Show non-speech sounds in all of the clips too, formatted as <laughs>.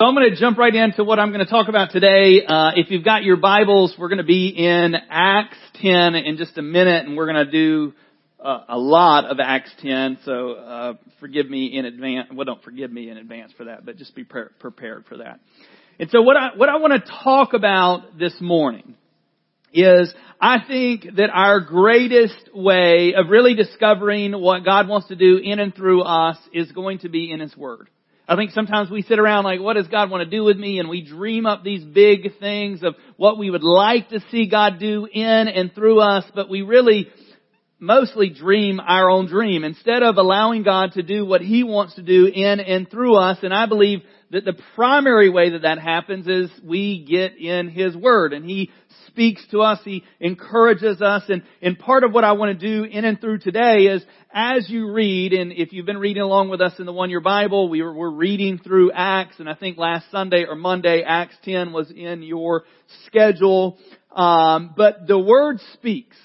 So I'm going to jump right into what I'm going to talk about today. Uh, if you've got your Bibles, we're going to be in Acts 10 in just a minute, and we're going to do uh, a lot of Acts 10. So uh, forgive me in advance. Well, don't forgive me in advance for that, but just be pre- prepared for that. And so what I what I want to talk about this morning is I think that our greatest way of really discovering what God wants to do in and through us is going to be in His Word. I think sometimes we sit around like, what does God want to do with me? And we dream up these big things of what we would like to see God do in and through us, but we really mostly dream our own dream instead of allowing God to do what He wants to do in and through us. And I believe that the primary way that that happens is we get in His Word and He speaks to us. He encourages us. And, and part of what I want to do in and through today is as you read, and if you've been reading along with us in the one year Bible, we were, we're reading through Acts, and I think last Sunday or Monday, Acts 10 was in your schedule. Um, but the Word speaks.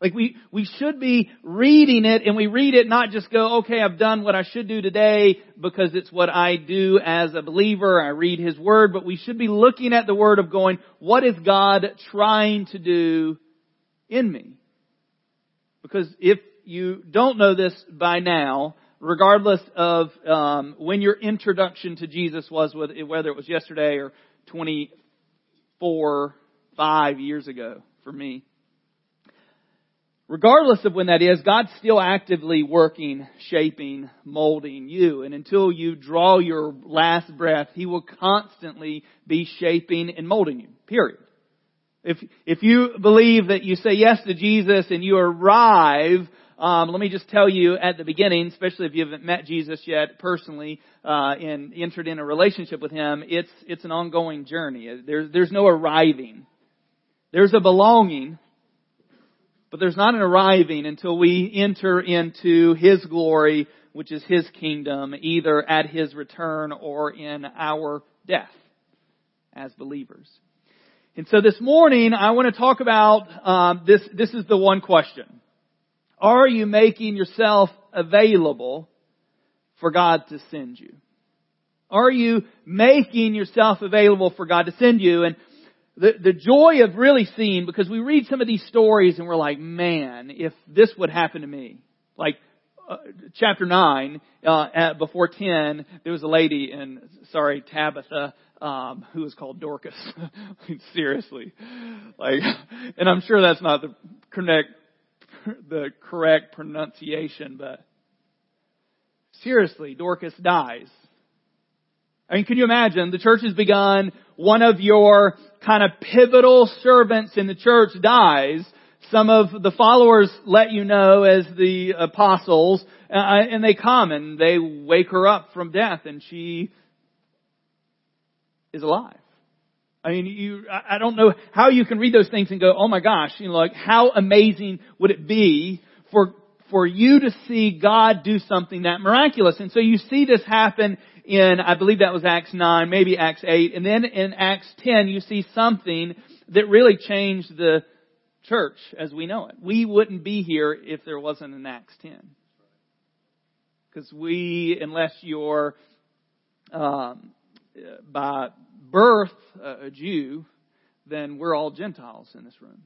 Like we, we should be reading it and we read it not just go, okay, I've done what I should do today because it's what I do as a believer. I read His Word, but we should be looking at the Word of going, what is God trying to do in me? Because if you don't know this by now, regardless of um, when your introduction to Jesus was, with, whether it was yesterday or 24, 5 years ago for me, regardless of when that is, God's still actively working, shaping, molding you. And until you draw your last breath, He will constantly be shaping and molding you. Period. If, if you believe that you say yes to Jesus and you arrive, um, let me just tell you at the beginning, especially if you haven't met Jesus yet personally uh, and entered in a relationship with Him, it's it's an ongoing journey. There's there's no arriving. There's a belonging, but there's not an arriving until we enter into His glory, which is His kingdom, either at His return or in our death as believers. And so this morning, I want to talk about um, this. This is the one question: Are you making yourself available for God to send you? Are you making yourself available for God to send you? And the, the joy of really seeing, because we read some of these stories and we're like, man, if this would happen to me. Like, uh, chapter 9, uh, at, before 10, there was a lady in, sorry, Tabitha, um, who was called Dorcas. <laughs> Seriously. Like, and I'm sure that's not the correct, the correct pronunciation, but seriously, Dorcas dies. I mean, can you imagine? The church has begun, one of your kind of pivotal servants in the church dies, some of the followers let you know as the apostles, uh, and they come and they wake her up from death and she is alive. I mean, you, I don't know how you can read those things and go, oh my gosh, you know, like how amazing would it be for, for you to see God do something that miraculous. And so you see this happen in, I believe that was Acts 9, maybe Acts 8, and then in Acts 10 you see something that really changed the church as we know it. We wouldn't be here if there wasn't an Acts 10. Because we, unless you're um, by birth a Jew, then we're all Gentiles in this room.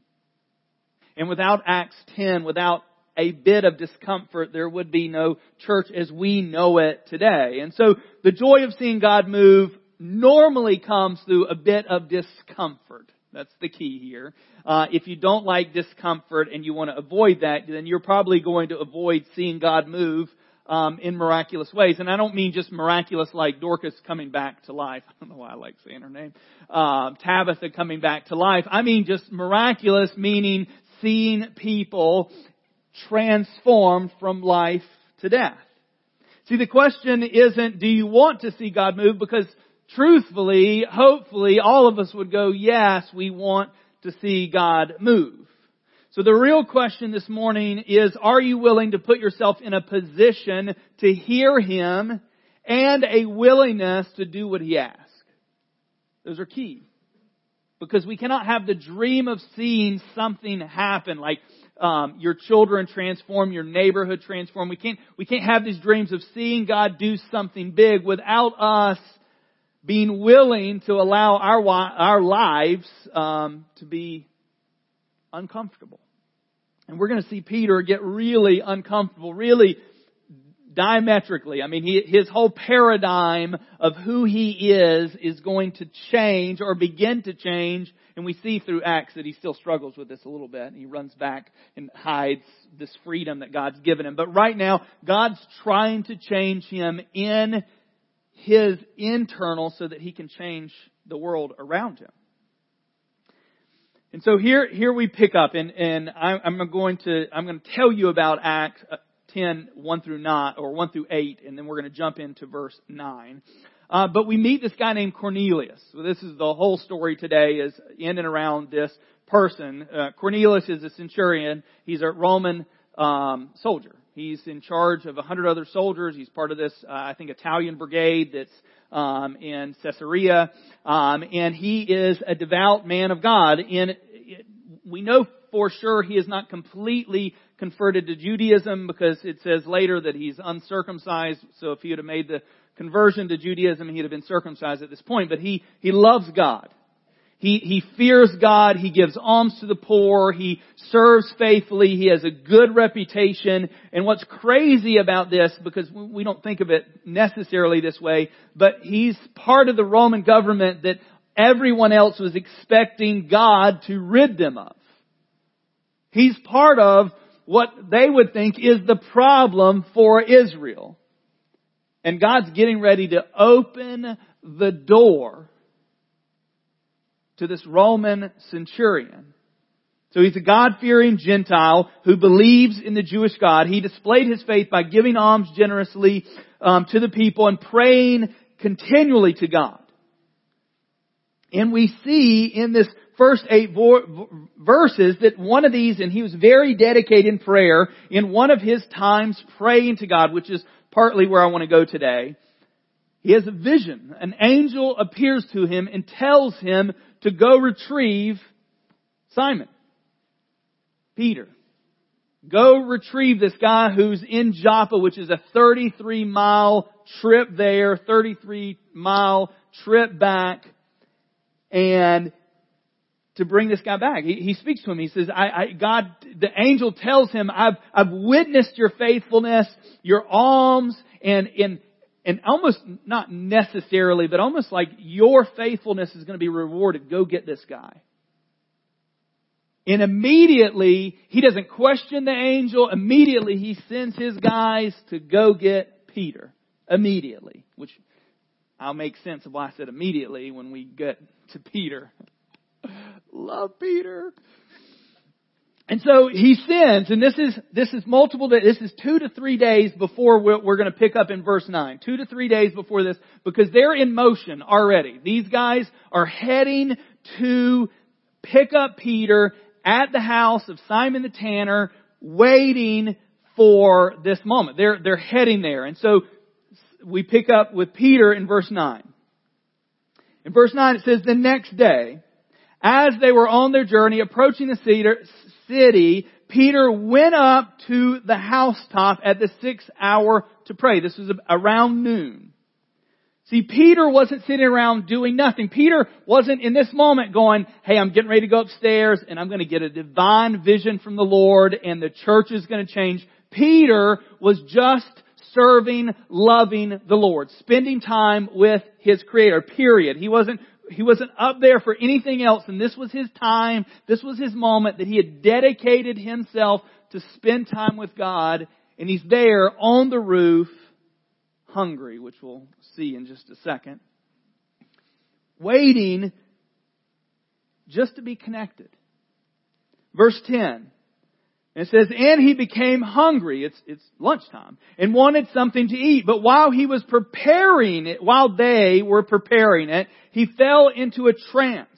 And without Acts 10, without a bit of discomfort, there would be no church as we know it today. And so the joy of seeing God move normally comes through a bit of discomfort. That's the key here. Uh, if you don't like discomfort and you want to avoid that, then you're probably going to avoid seeing God move um, in miraculous ways. And I don't mean just miraculous like Dorcas coming back to life. <laughs> I don't know why I like saying her name. Um, Tabitha coming back to life. I mean just miraculous, meaning seeing people transformed from life to death. See, the question isn't, do you want to see God move? Because truthfully, hopefully, all of us would go, yes, we want to see God move. So the real question this morning is, are you willing to put yourself in a position to hear Him and a willingness to do what He asks? Those are key. Because we cannot have the dream of seeing something happen, like um, your children transform, your neighborhood transform. We can't we can't have these dreams of seeing God do something big without us being willing to allow our, our lives um, to be uncomfortable. And we're going to see Peter get really uncomfortable, really diametrically. I mean, he, his whole paradigm of who he is is going to change or begin to change. And we see through Acts that he still struggles with this a little bit. He runs back and hides this freedom that God's given him. But right now, God's trying to change him in his internal so that he can change the world around him. And so here, here we pick up, and, and I'm going to, I'm going to tell you about Acts 10, 1 through 9, or 1 through 8, and then we're going to jump into verse 9. Uh, but we meet this guy named Cornelius. So this is the whole story today is in and around this person. Uh, Cornelius is a centurion. He's a Roman um, soldier. He's in charge of a hundred other soldiers. He's part of this, uh, I think, Italian brigade that's um, in Caesarea, um, and he is a devout man of God. And we know for sure he is not completely converted to Judaism because it says later that he's uncircumcised. So if he had made the conversion to Judaism, he'd have been circumcised at this point. But he he loves God. He, he fears God. He gives alms to the poor. He serves faithfully. He has a good reputation. And what's crazy about this, because we don't think of it necessarily this way, but he's part of the Roman government that everyone else was expecting God to rid them of. He's part of what they would think is the problem for Israel. And God's getting ready to open the door to this Roman centurion. So he's a God-fearing Gentile who believes in the Jewish God. He displayed his faith by giving alms generously um, to the people and praying continually to God. And we see in this first eight vo- verses that one of these, and he was very dedicated in prayer, in one of his times praying to God, which is partly where I want to go today. He has a vision. An angel appears to him and tells him to go retrieve Simon, Peter. Go retrieve this guy who's in Joppa, which is a 33 mile trip there, 33 mile trip back, and to bring this guy back. He, he speaks to him. He says, I, I, God, the angel tells him, I've, I've witnessed your faithfulness, your alms, and, and, and almost not necessarily, but almost like your faithfulness is going to be rewarded. Go get this guy. And immediately, he doesn't question the angel. Immediately, he sends his guys to go get Peter. Immediately. Which I'll make sense of why I said immediately when we get to Peter. <laughs> Love Peter. And so he sends, and this is, this is multiple this is two to three days before we're, we're going to pick up in verse 9. Two to three days before this, because they're in motion already. These guys are heading to pick up Peter at the house of Simon the Tanner, waiting for this moment. They're, they're heading there. And so we pick up with Peter in verse 9. In verse 9 it says, the next day, as they were on their journey approaching the city, Peter went up to the housetop at the sixth hour to pray. This was around noon. See, Peter wasn't sitting around doing nothing. Peter wasn't in this moment going, hey, I'm getting ready to go upstairs and I'm going to get a divine vision from the Lord and the church is going to change. Peter was just serving, loving the Lord, spending time with his Creator, period. He wasn't he wasn't up there for anything else, and this was his time, this was his moment that he had dedicated himself to spend time with God, and he's there on the roof, hungry, which we'll see in just a second, waiting just to be connected. Verse 10. It says, and he became hungry. It's, it's lunchtime and wanted something to eat. But while he was preparing it, while they were preparing it, he fell into a trance.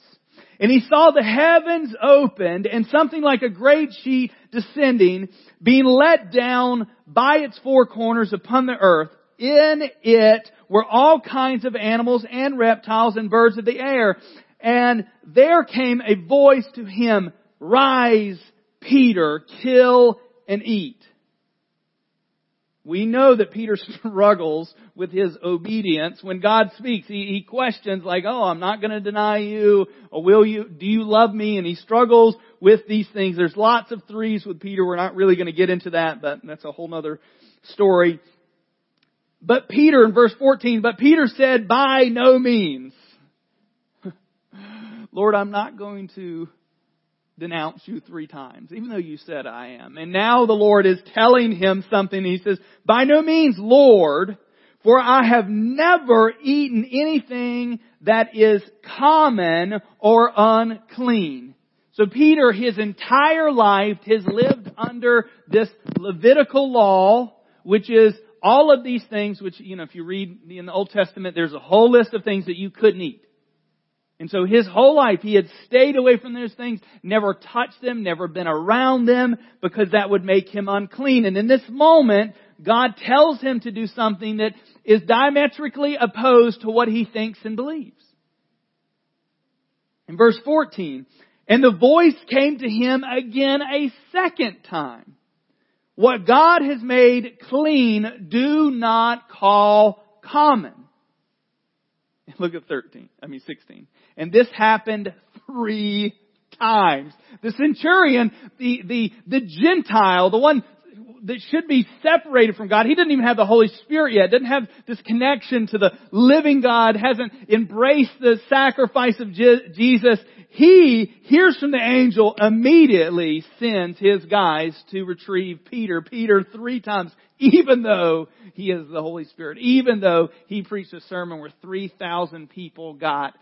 And he saw the heavens opened and something like a great sheet descending, being let down by its four corners upon the earth. In it were all kinds of animals and reptiles and birds of the air. And there came a voice to him, Rise, Peter, kill and eat. we know that Peter <laughs> struggles with his obedience. When God speaks, he, he questions like, oh, I'm not going to deny you, or will you, do you love me? And he struggles with these things. There's lots of threes with Peter. We're not really going to get into that, but that's a whole nother story. But Peter, in verse 14, but Peter said, by no means. <laughs> Lord, I'm not going to denounce you three times, even though you said I am. And now the Lord is telling him something. He says, by no means, Lord, for I have never eaten anything that is common or unclean. So Peter, his entire life, has lived under this Levitical law, which is all of these things, which, you know, if you read in the Old Testament, there's a whole list of things that you couldn't eat. And so his whole life he had stayed away from those things, never touched them, never been around them, because that would make him unclean. And in this moment, God tells him to do something that is diametrically opposed to what he thinks and believes. In verse 14, and the voice came to him again a second time. What God has made clean, do not call common. <laughs> Look at 13, I mean 16. And this happened three times. The centurion, the, the, the Gentile, the one that should be separated from God. He didn't even have the Holy Spirit yet, doesn't have this connection to the living God, hasn't embraced the sacrifice of Je- Jesus. He hears from the angel, immediately sends his guys to retrieve Peter. Peter three times, even though he is the Holy Spirit, even though he preached a sermon where 3,000 people got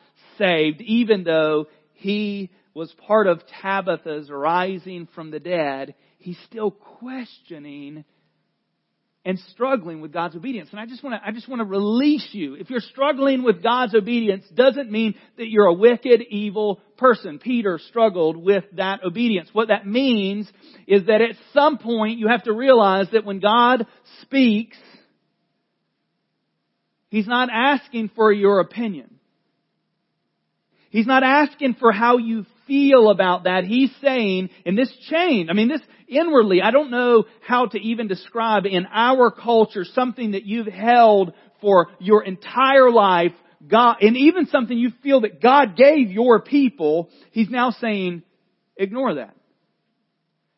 saved, even though he was part of Tabitha's rising from the dead, he's still questioning and struggling with God's obedience. And I just want to, I just want to release you. If you're struggling with God's obedience, doesn't mean that you're a wicked, evil person. Peter struggled with that obedience. What that means is that at some point you have to realize that when God speaks, He's not asking for your opinion. He's not asking for how you feel about that. He's saying, in this chain, I mean this inwardly, I don't know how to even describe in our culture something that you've held for your entire life, God, and even something you feel that God gave your people, He's now saying, ignore that.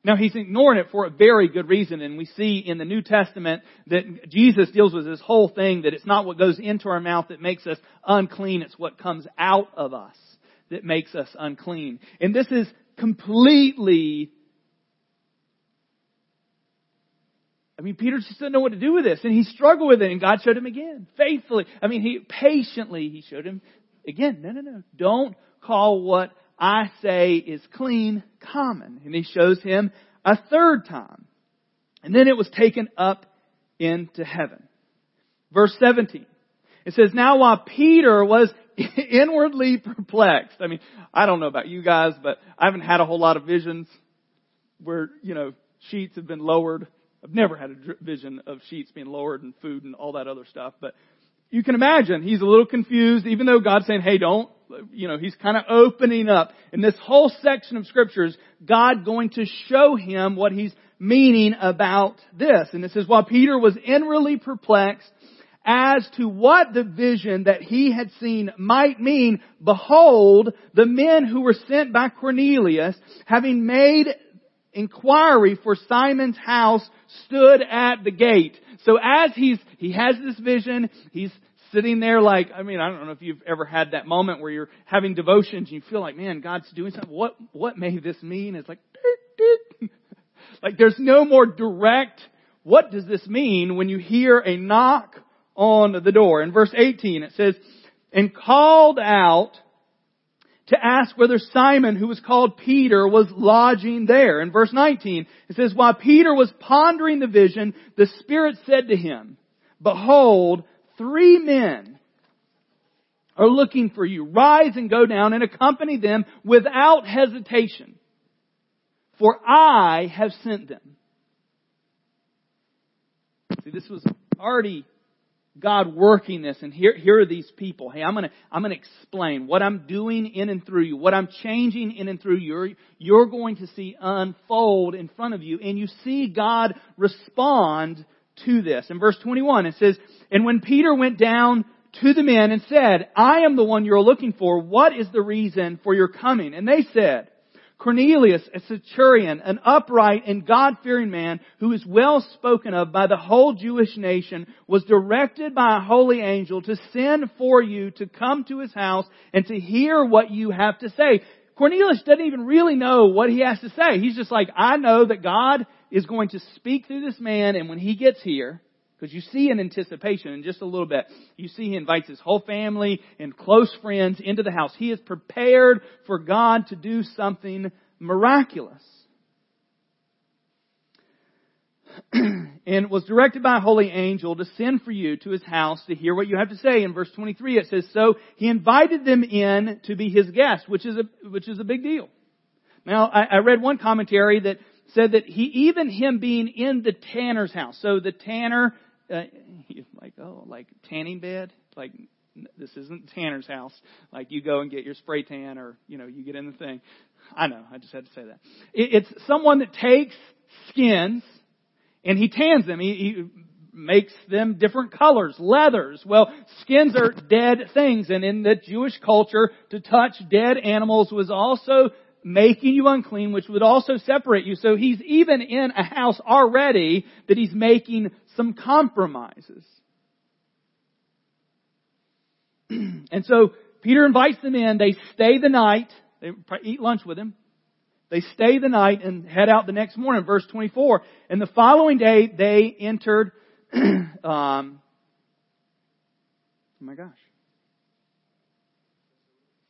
Now he's ignoring it for a very good reason, and we see in the New Testament that Jesus deals with this whole thing that it's not what goes into our mouth that makes us unclean, it's what comes out of us that makes us unclean. And this is completely I mean, Peter just didn't know what to do with this, and he struggled with it, and God showed him again, faithfully. I mean, he patiently, he showed him again, no, no, no, don't call what I say is clean common. And he shows him a third time. And then it was taken up into heaven. Verse 17. It says, now while Peter was <laughs> inwardly perplexed. I mean, I don't know about you guys, but I haven't had a whole lot of visions where, you know, sheets have been lowered. I've never had a vision of sheets being lowered and food and all that other stuff, but you can imagine he's a little confused, even though God's saying, hey, don't, you know, he's kind of opening up. In this whole section of scriptures, God going to show him what he's meaning about this. And it says, while Peter was inwardly perplexed, as to what the vision that he had seen might mean, behold, the men who were sent by Cornelius, having made inquiry for Simon's house, stood at the gate. So as he's, he has this vision, he's sitting there like, I mean, I don't know if you've ever had that moment where you're having devotions and you feel like, man, God's doing something. What, what may this mean? It's like, like there's no more direct, what does this mean when you hear a knock on the door. In verse 18 it says, and called out to ask whether Simon, who was called Peter, was lodging there. In verse 19, it says, while Peter was pondering the vision, the Spirit said to him, behold, three men are looking for you. Rise and go down and accompany them without hesitation. For I have sent them. See, this was already God working this and here, here are these people. Hey, I'm gonna, I'm gonna explain what I'm doing in and through you, what I'm changing in and through you. You're, you're going to see unfold in front of you and you see God respond to this. In verse 21 it says, And when Peter went down to the men and said, I am the one you're looking for. What is the reason for your coming? And they said, Cornelius, a centurion, an upright and God-fearing man who is well spoken of by the whole Jewish nation, was directed by a holy angel to send for you to come to his house and to hear what you have to say. Cornelius doesn't even really know what he has to say. He's just like, I know that God is going to speak through this man and when he gets here, because you see an anticipation in just a little bit. You see he invites his whole family and close friends into the house. He is prepared for God to do something miraculous. <clears throat> and was directed by a holy angel to send for you to his house to hear what you have to say. In verse 23 it says, so he invited them in to be his guests, which is a, which is a big deal. Now, I, I read one commentary that said that he, even him being in the tanner's house, so the tanner uh, like, oh, like tanning bed? Like, this isn't Tanner's house. Like you go and get your spray tan or, you know, you get in the thing. I know, I just had to say that. It's someone that takes skins and he tans them. He, he makes them different colors, leathers. Well, skins are dead things and in the Jewish culture, to touch dead animals was also making you unclean, which would also separate you. So he's even in a house already that he's making some compromises. <clears throat> and so Peter invites them in. They stay the night. They eat lunch with him. They stay the night and head out the next morning. Verse 24. And the following day they entered, <clears throat> um, oh my gosh.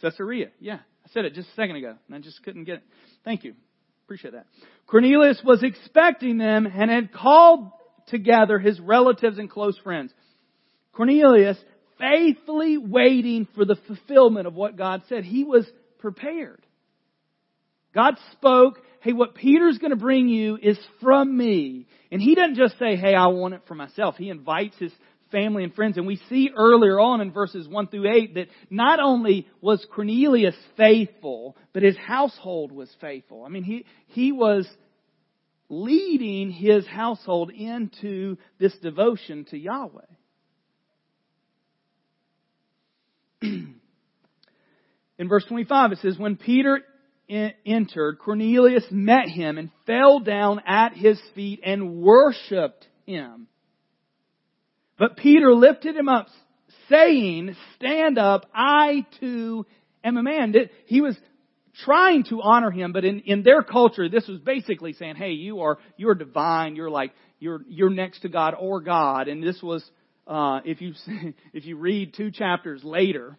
Caesarea. Yeah. I said it just a second ago, and I just couldn't get it. Thank you. Appreciate that. Cornelius was expecting them and had called together his relatives and close friends. Cornelius, faithfully waiting for the fulfillment of what God said. He was prepared. God spoke, hey, what Peter's going to bring you is from me. And he doesn't just say, hey, I want it for myself. He invites his family and friends. And we see earlier on in verses 1 through 8 that not only was Cornelius faithful, but his household was faithful. I mean, he, he was leading his household into this devotion to Yahweh. <clears throat> in verse 25 it says, When Peter entered, Cornelius met him and fell down at his feet and worshiped him. But Peter lifted him up, saying, Stand up, I too am a man. He was trying to honor him, but in, in their culture, this was basically saying, Hey, you are, you're divine, you're like, you're, you're next to God or God. And this was, uh, if you, <laughs> if you read two chapters later,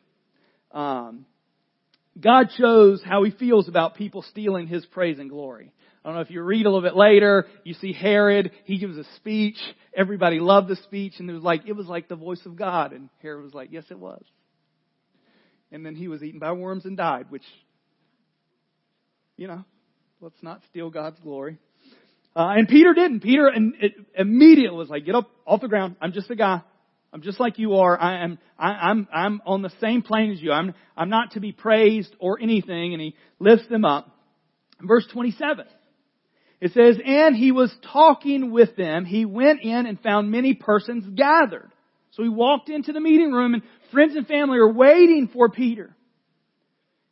um, God shows how he feels about people stealing his praise and glory. I don't know if you read a little bit later, you see Herod, he gives a speech, everybody loved the speech, and it was like, it was like the voice of God, and Herod was like, yes it was. And then he was eaten by worms and died, which, you know, let's not steal God's glory. Uh, and Peter didn't. Peter and immediately was like, get up off the ground. I'm just a guy. I'm just like you are. I am, I, I'm, I'm on the same plane as you. I'm, I'm not to be praised or anything. And he lifts them up. Verse 27. It says, and he was talking with them. He went in and found many persons gathered. So he walked into the meeting room and friends and family are waiting for Peter.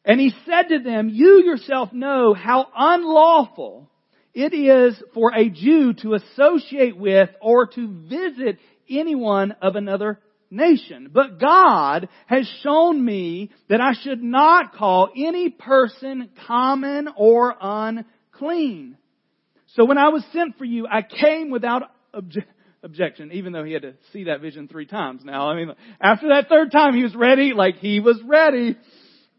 And he said to them, you yourself know how unlawful it is for a Jew to associate with or to visit anyone of another nation. But God has shown me that I should not call any person common or unclean. So when I was sent for you, I came without obje- objection, even though he had to see that vision three times now. I mean, after that third time, he was ready, like he was ready.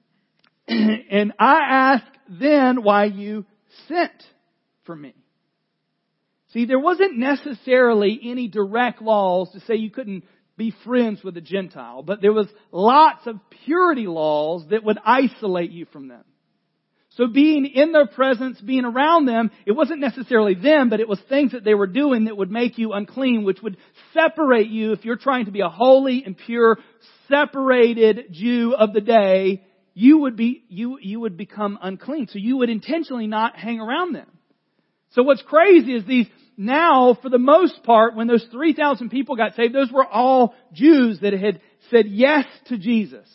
<clears throat> and I asked then why you sent for me. See, there wasn't necessarily any direct laws to say you couldn't be friends with a Gentile, but there was lots of purity laws that would isolate you from them. So being in their presence, being around them, it wasn't necessarily them, but it was things that they were doing that would make you unclean, which would separate you if you're trying to be a holy and pure, separated Jew of the day, you would be, you, you would become unclean. So you would intentionally not hang around them. So what's crazy is these, now, for the most part, when those 3,000 people got saved, those were all Jews that had said yes to Jesus.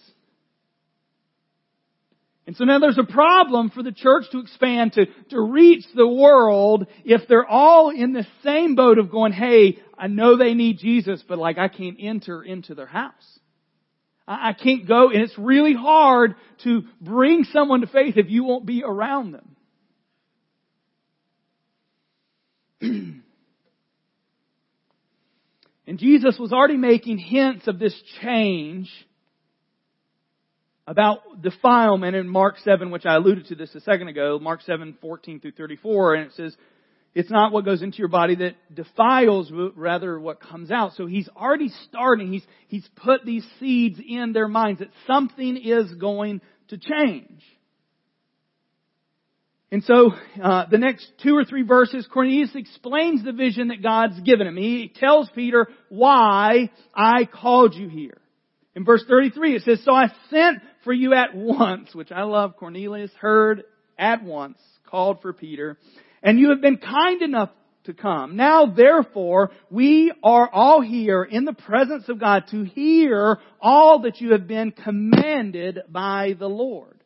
And so now there's a problem for the church to expand, to, to reach the world if they're all in the same boat of going, hey, I know they need Jesus, but like I can't enter into their house. I, I can't go, and it's really hard to bring someone to faith if you won't be around them. <clears throat> and Jesus was already making hints of this change about defilement in Mark 7, which I alluded to this a second ago, Mark 7, 14 through 34, and it says, it's not what goes into your body that defiles, but rather what comes out. So he's already starting, he's, he's put these seeds in their minds that something is going to change. And so, uh, the next two or three verses, Cornelius explains the vision that God's given him. He tells Peter why I called you here. In verse 33 it says, So I sent for you at once, which I love. Cornelius heard at once, called for Peter, and you have been kind enough to come. Now therefore, we are all here in the presence of God to hear all that you have been commanded by the Lord.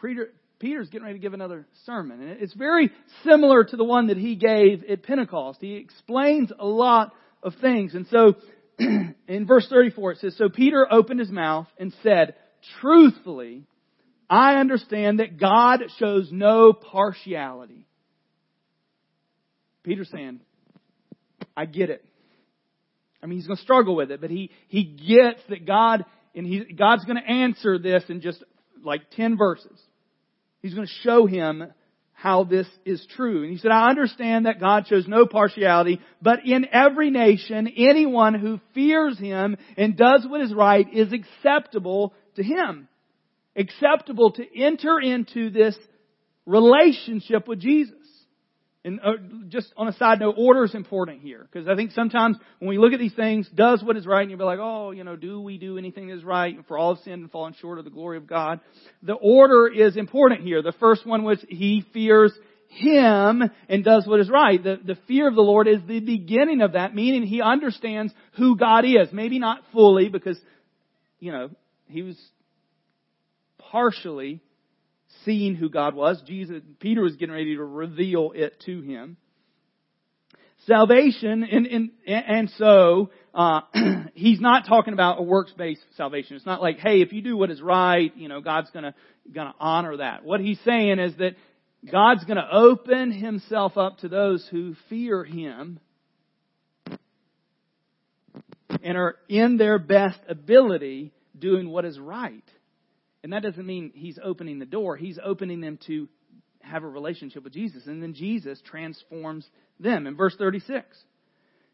Peter, Peter's getting ready to give another sermon, and it's very similar to the one that he gave at Pentecost. He explains a lot of things. And so, <clears throat> in verse 34 it says, So Peter opened his mouth and said, Truthfully, I understand that God shows no partiality. Peter's saying, I get it. I mean, he's going to struggle with it, but he, he gets that God, and he, God's going to answer this in just like 10 verses. He's going to show him how this is true. And he said, I understand that God shows no partiality, but in every nation, anyone who fears Him and does what is right is acceptable to Him. Acceptable to enter into this relationship with Jesus. And uh, just on a side note, order is important here. Because I think sometimes when we look at these things, does what is right, and you'll be like, oh, you know, do we do anything that is right? For all have sinned and fallen short of the glory of God. The order is important here. The first one was he fears him and does what is right. The, the fear of the Lord is the beginning of that, meaning he understands who God is. Maybe not fully because, you know, he was partially seeing who God was. Jesus, Peter was getting ready to reveal it to him. Salvation, and, and, and so, uh, <clears throat> he's not talking about a works-based salvation. It's not like, hey, if you do what is right, you know, God's gonna, gonna honor that. What he's saying is that God's gonna open himself up to those who fear him and are in their best ability doing what is right. And that doesn't mean he's opening the door. He's opening them to have a relationship with Jesus. And then Jesus transforms them. In verse 36,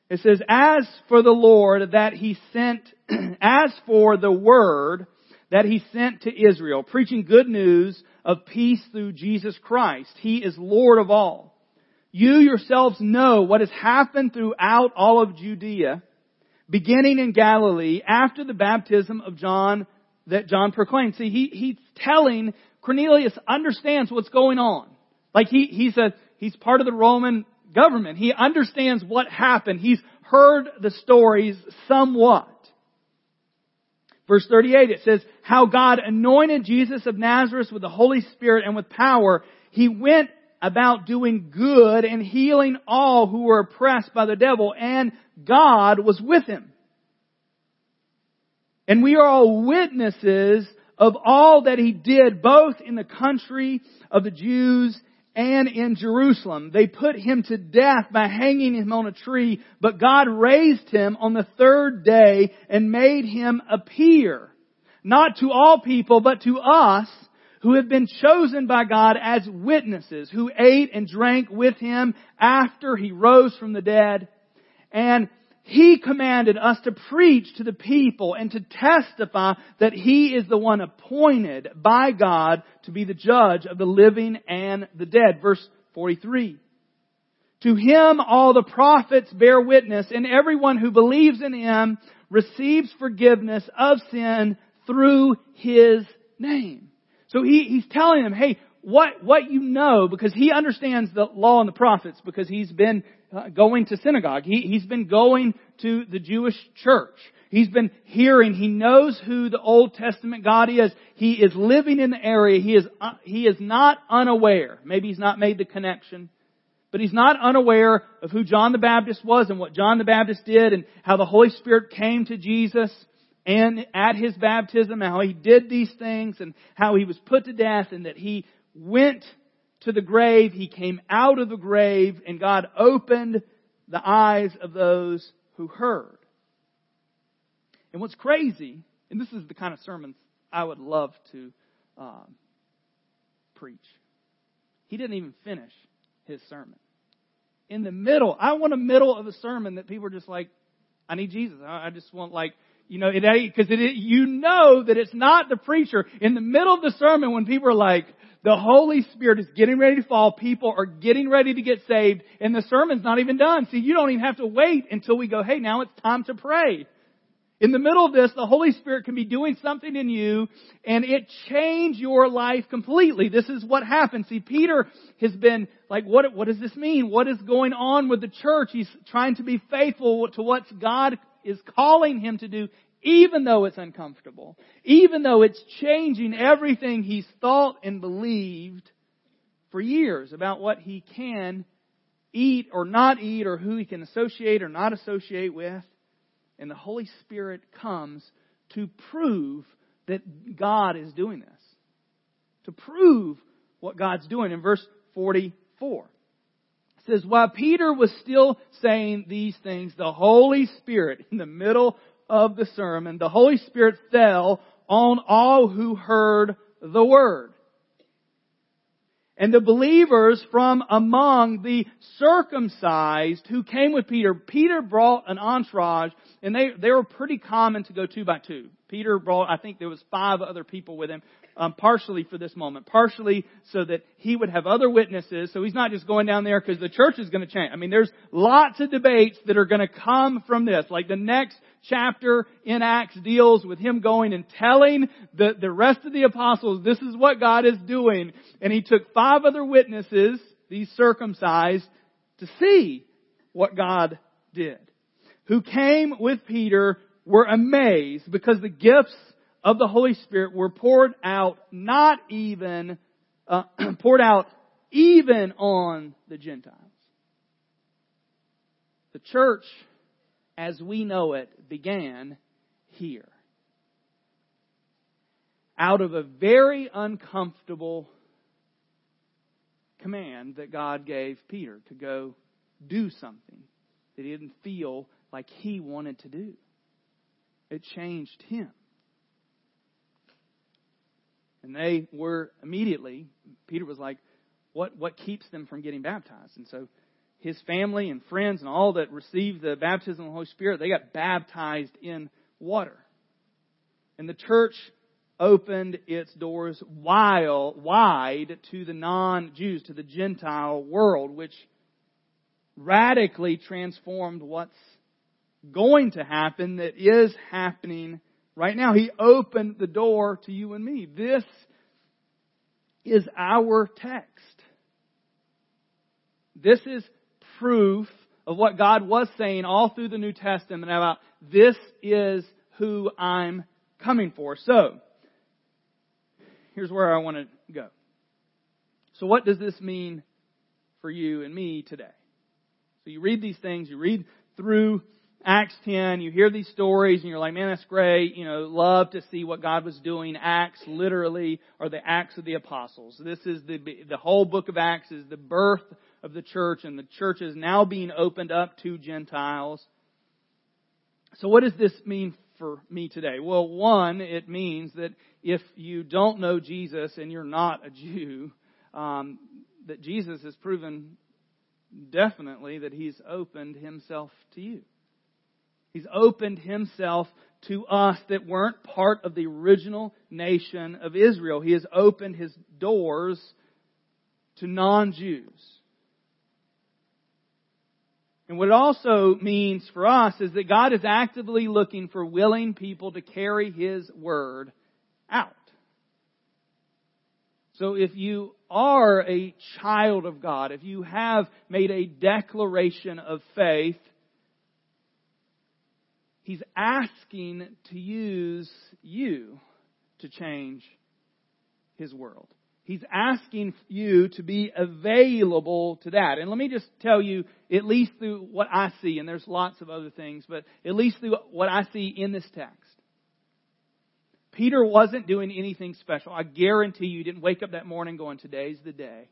it says, As for the Lord that he sent, <clears throat> as for the word that he sent to Israel, preaching good news of peace through Jesus Christ, he is Lord of all. You yourselves know what has happened throughout all of Judea, beginning in Galilee after the baptism of John that John proclaimed. See, he, he's telling Cornelius understands what's going on. Like he, he's a, he's part of the Roman government. He understands what happened. He's heard the stories somewhat. Verse 38, it says, how God anointed Jesus of Nazareth with the Holy Spirit and with power. He went about doing good and healing all who were oppressed by the devil, and God was with him. And we are all witnesses of all that he did both in the country of the Jews and in Jerusalem. They put him to death by hanging him on a tree, but God raised him on the third day and made him appear, not to all people, but to us who have been chosen by God as witnesses, who ate and drank with him after he rose from the dead. And he commanded us to preach to the people and to testify that He is the one appointed by God to be the judge of the living and the dead. Verse 43. To Him all the prophets bear witness and everyone who believes in Him receives forgiveness of sin through His name. So he, he's telling them, hey, what, what you know, because he understands the law and the prophets, because he's been uh, going to synagogue. He, he's been going to the Jewish church. He's been hearing, he knows who the Old Testament God is. He is living in the area. He is, uh, he is not unaware. Maybe he's not made the connection. But he's not unaware of who John the Baptist was and what John the Baptist did and how the Holy Spirit came to Jesus and at his baptism, how he did these things and how he was put to death and that he went to the grave, he came out of the grave and God opened the eyes of those who heard. And what's crazy, and this is the kind of sermons I would love to um, preach. He didn't even finish his sermon. In the middle, I want a middle of a sermon that people are just like, I need Jesus. I just want like, you know, it because it, you know that it's not the preacher in the middle of the sermon when people are like, the Holy Spirit is getting ready to fall, people are getting ready to get saved, and the sermon's not even done. See, you don't even have to wait until we go, hey, now it's time to pray. In the middle of this, the Holy Spirit can be doing something in you and it change your life completely. This is what happens. See, Peter has been like, what, what does this mean? What is going on with the church? He's trying to be faithful to what God is calling him to do, even though it's uncomfortable. Even though it's changing everything he's thought and believed for years about what he can eat or not eat or who he can associate or not associate with and the Holy Spirit comes to prove that God is doing this. To prove what God's doing in verse 44. It says, while Peter was still saying these things, the Holy Spirit, <laughs> in the middle of the sermon, the Holy Spirit fell on all who heard the word. And the believers from among the circumcised who came with Peter, Peter brought an entourage and they, they were pretty common to go two by two. Peter brought, I think there was five other people with him, um, partially for this moment, partially so that he would have other witnesses. So he's not just going down there because the church is going to change. I mean, there's lots of debates that are going to come from this. Like the next chapter in Acts deals with him going and telling the, the rest of the apostles, this is what God is doing. And he took five other witnesses, these circumcised, to see what God did who came with Peter were amazed because the gifts of the Holy Spirit were poured out not even, uh, <clears throat> poured out even on the Gentiles. The church, as we know it, began here. Out of a very uncomfortable command that God gave Peter to go do something that he didn't feel like he wanted to do. It changed him. And they were immediately, Peter was like, what, what keeps them from getting baptized? And so his family and friends and all that received the baptism of the Holy Spirit, they got baptized in water. And the church opened its doors wide, wide to the non-Jews, to the Gentile world, which radically transformed what's going to happen that is happening right now. He opened the door to you and me. This is our text. This is proof of what God was saying all through the New Testament about this is who I'm coming for. So, here's where I want to go. So what does this mean for you and me today? So you read these things, you read through Acts 10, you hear these stories and you're like, man, that's great. You know, love to see what God was doing. Acts literally are the Acts of the Apostles. This is the, the whole book of Acts is the birth of the church and the church is now being opened up to Gentiles. So what does this mean for me today? Well, one, it means that if you don't know Jesus and you're not a Jew, um, that Jesus has proven definitely that he's opened himself to you. He's opened himself to us that weren't part of the original nation of Israel. He has opened his doors to non-Jews. And what it also means for us is that God is actively looking for willing people to carry His Word out. So if you are a child of God, if you have made a declaration of faith, He's asking to use you to change His world. He's asking you to be available to that. And let me just tell you, at least through what I see, and there's lots of other things, but at least through what I see in this text. Peter wasn't doing anything special. I guarantee you, didn't wake up that morning going, today's the day.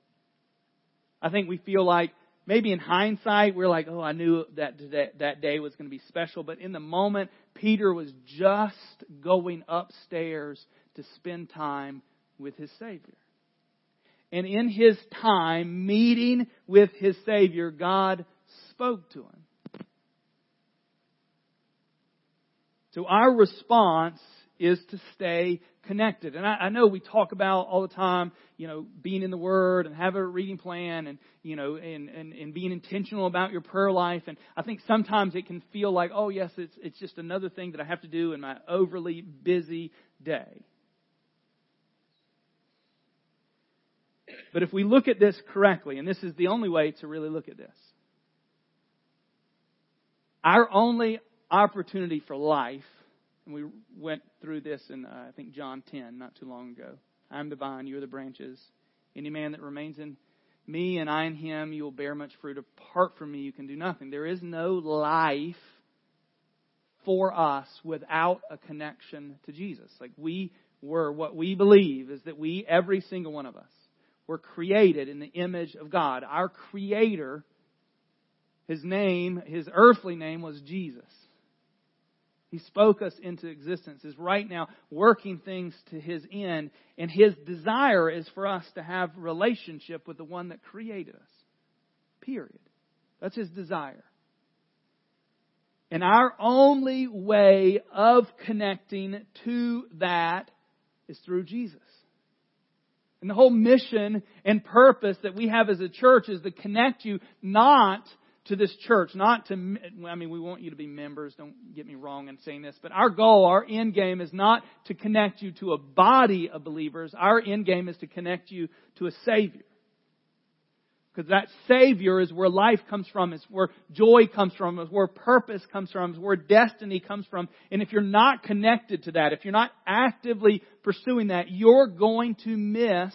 I think we feel like, maybe in hindsight, we're like, oh, I knew that today, that day was going to be special. But in the moment, Peter was just going upstairs to spend time with his Savior. And in his time meeting with his Savior, God spoke to him. So our response is to stay connected. And I, I, know we talk about all the time, you know, being in the Word and have a reading plan and, you know, and, and, and being intentional about your prayer life. And I think sometimes it can feel like, oh yes, it's, it's just another thing that I have to do in my overly busy day. But if we look at this correctly, and this is the only way to really look at this, our only opportunity for life, and we went through this in, uh, I think, John 10, not too long ago. I'm the vine, you are the branches. Any man that remains in me and I in him, you will bear much fruit. Apart from me, you can do nothing. There is no life for us without a connection to Jesus. Like we were, what we believe is that we, every single one of us, were created in the image of God. Our Creator, His name, His earthly name was Jesus. He spoke us into existence, is right now working things to His end, and His desire is for us to have relationship with the one that created us. Period. That's His desire. And our only way of connecting to that is through Jesus. And the whole mission and purpose that we have as a church is to connect you not to this church, not to, I mean, we want you to be members, don't get me wrong in saying this, but our goal, our end game is not to connect you to a body of believers. Our end game is to connect you to a Savior. Because that Savior is where life comes from, is where joy comes from, is where purpose comes from, is where destiny comes from. And if you're not connected to that, if you're not actively pursuing that, you're going to miss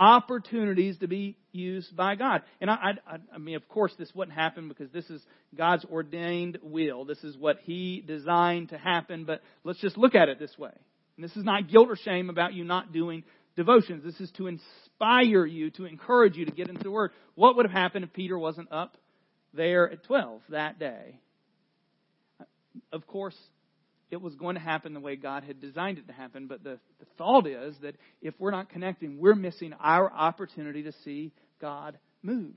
opportunities to be used by God. And I, I, I mean, of course, this wouldn't happen because this is God's ordained will. This is what He designed to happen. But let's just look at it this way. And this is not guilt or shame about you not doing devotions. This is to inspire you, to encourage you to get into the Word. What would have happened if Peter wasn't up there at 12 that day? Of course, it was going to happen the way God had designed it to happen, but the, the thought is that if we're not connecting, we're missing our opportunity to see God move.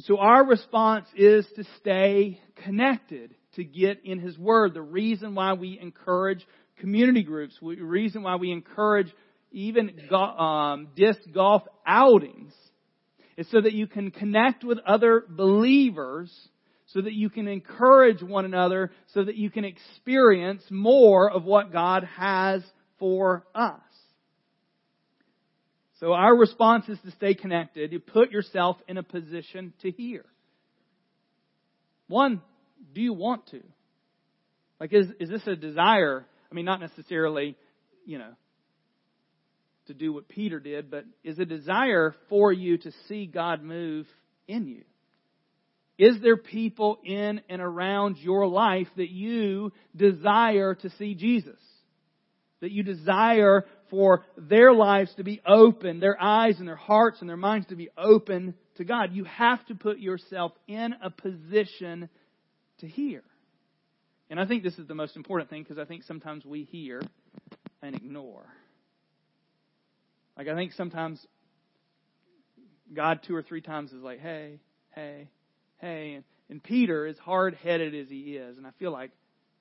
So our response is to stay connected, to get in His Word. The reason why we encourage community groups. The reason why we encourage even um, disc golf outings is so that you can connect with other believers, so that you can encourage one another, so that you can experience more of what God has for us. So our response is to stay connected, to put yourself in a position to hear. One, do you want to? Like, is, is this a desire I mean, not necessarily, you know, to do what Peter did, but is a desire for you to see God move in you. Is there people in and around your life that you desire to see Jesus? That you desire for their lives to be open, their eyes and their hearts and their minds to be open to God. You have to put yourself in a position to hear. And I think this is the most important thing because I think sometimes we hear and ignore. Like, I think sometimes God two or three times is like, hey, hey, hey. And, and Peter, as hard headed as he is, and I feel like,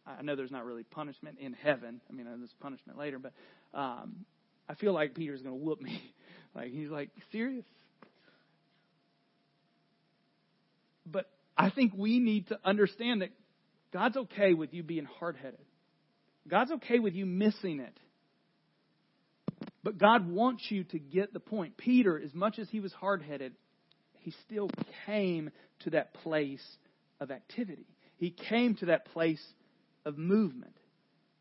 I know there's not really punishment in heaven. I mean, there's punishment later, but um, I feel like Peter's going to whoop me. <laughs> like, he's like, serious? But I think we need to understand that God's okay with you being hard headed. God's okay with you missing it. But God wants you to get the point. Peter, as much as he was hard headed, he still came to that place of activity. He came to that place of movement.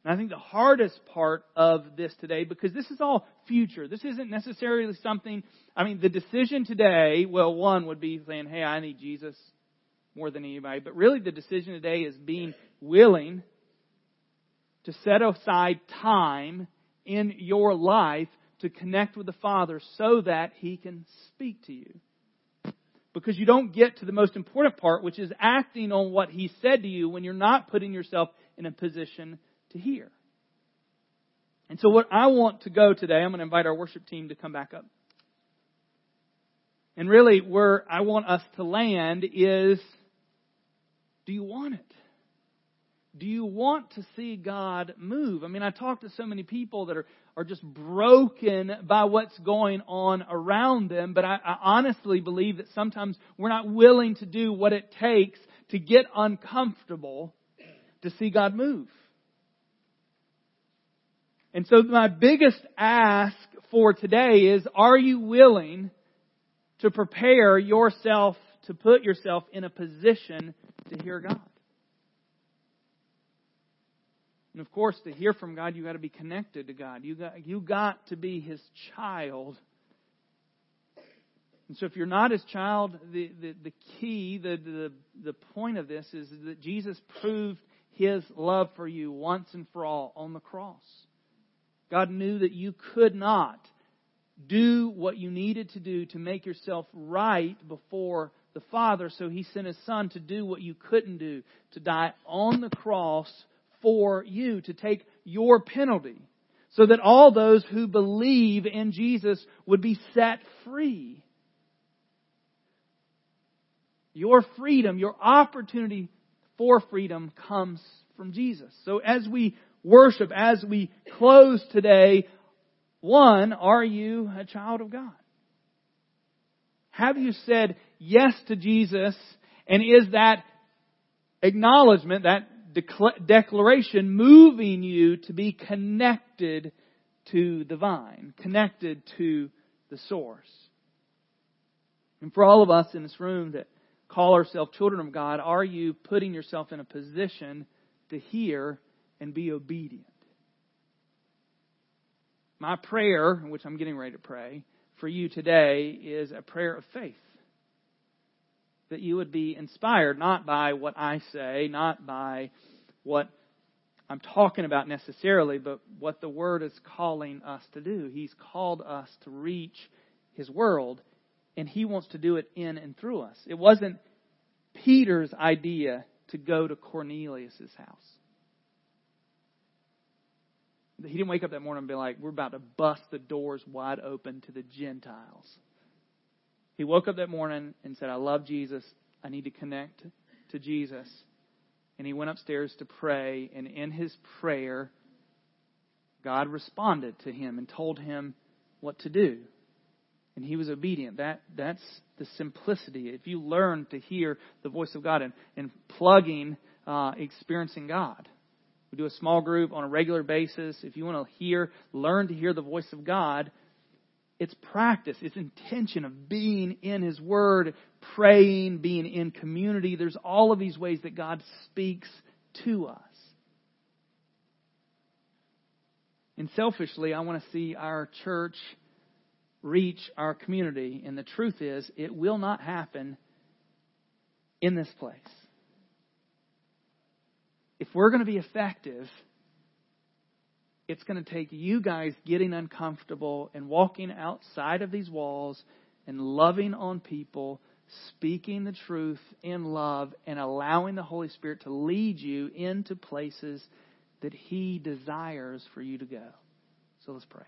And I think the hardest part of this today, because this is all future, this isn't necessarily something, I mean, the decision today, well, one would be saying, hey, I need Jesus more than anybody, but really the decision today is being willing to set aside time in your life to connect with the Father so that He can speak to you. Because you don't get to the most important part, which is acting on what He said to you when you're not putting yourself in a position to hear. And so what I want to go today, I'm going to invite our worship team to come back up. And really where I want us to land is, do you want it? Do you want to see God move? I mean, I talk to so many people that are, are just broken by what's going on around them, but I, I honestly believe that sometimes we're not willing to do what it takes to get uncomfortable to see God move. And so my biggest ask for today is, are you willing to prepare yourself to put yourself in a position to hear God? And of course, to hear from God, you got to be connected to God. You got, you got to be His child. And so if you're not His child, the, the, the key, the, the, the point of this is that Jesus proved His love for you once and for all on the cross. God knew that you could not do what you needed to do to make yourself right before the Father, so He sent His Son to do what you couldn't do, to die on the cross for you, to take your penalty, so that all those who believe in Jesus would be set free. Your freedom, your opportunity for freedom comes from Jesus. So as we worship, as we close today, one, are you a child of God? Have you said yes to Jesus? And is that acknowledgement, that declaration moving you to be connected to the vine, connected to the source. And for all of us in this room that call ourselves children of God, are you putting yourself in a position to hear and be obedient? My prayer, which I'm getting ready to pray for you today, is a prayer of faith that you would be inspired not by what I say, not by what I'm talking about necessarily, but what the Word is calling us to do. He's called us to reach His world, and He wants to do it in and through us. It wasn't Peter's idea to go to Cornelius' house. He didn't wake up that morning and be like, we're about to bust the doors wide open to the Gentiles. He woke up that morning and said, I love Jesus. I need to connect to Jesus. And he went upstairs to pray. And in his prayer, God responded to him and told him what to do. And he was obedient. That, that's the simplicity. If you learn to hear the voice of God and, and plugging, uh, experiencing God. We do a small group on a regular basis. If you want to hear, learn to hear the voice of God, it's practice, it's intention of being in His Word, praying, being in community. There's all of these ways that God speaks to us. And selfishly, I want to see our church reach our community. And the truth is, it will not happen in this place. If we're going to be effective, it's going to take you guys getting uncomfortable and walking outside of these walls and loving on people, speaking the truth in love, and allowing the Holy Spirit to lead you into places that He desires for you to go. So let's pray.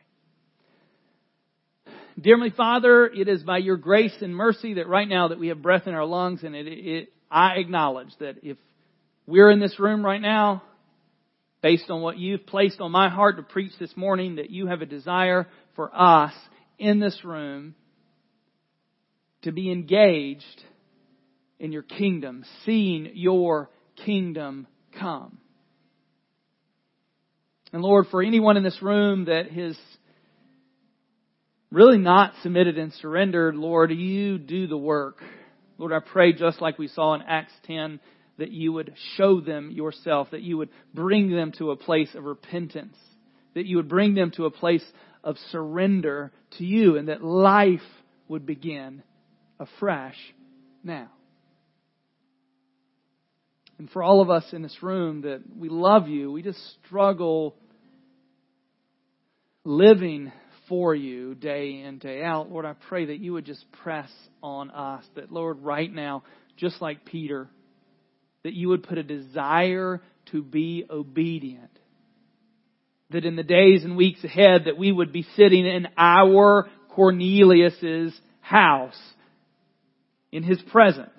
Dearly Father, it is by your grace and mercy that right now that we have breath in our lungs, and it, it, I acknowledge that if we're in this room right now, based on what you've placed on my heart to preach this morning, that you have a desire for us in this room to be engaged in your kingdom, seeing your kingdom come. And Lord, for anyone in this room that has really not submitted and surrendered, Lord, you do the work. Lord, I pray just like we saw in Acts 10 that you would show them yourself, that you would bring them to a place of repentance, that you would bring them to a place of surrender to you, and that life would begin afresh now. And for all of us in this room that we love you, we just struggle living for you day in, day out. Lord, I pray that you would just press on us. That, Lord, right now, just like Peter, that you would put a desire to be obedient. That in the days and weeks ahead that we would be sitting in our Cornelius's house in his presence,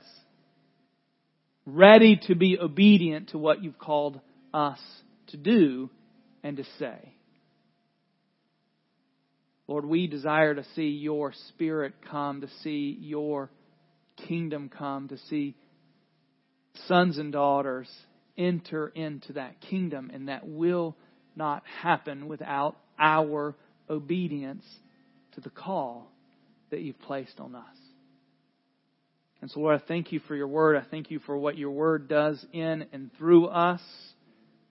ready to be obedient to what you've called us to do and to say. Lord, we desire to see your Spirit come, to see your kingdom come, to see sons and daughters enter into that kingdom, and that will not happen without our obedience to the call that you've placed on us. And so, Lord, I thank you for your word. I thank you for what your word does in and through us,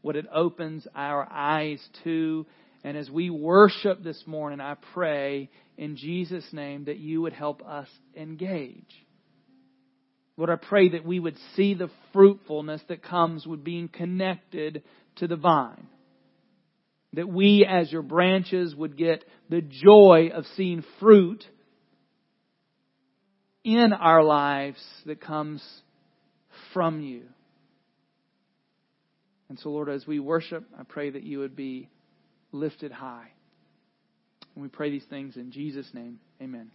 what it opens our eyes to, and as we worship this morning, I pray in Jesus' name that you would help us engage. Lord, I pray that we would see the fruitfulness that comes with being connected to the vine. That we, as your branches, would get the joy of seeing fruit in our lives that comes from you. And so, Lord, as we worship, I pray that you would be lifted high. And we pray these things in Jesus' name. Amen.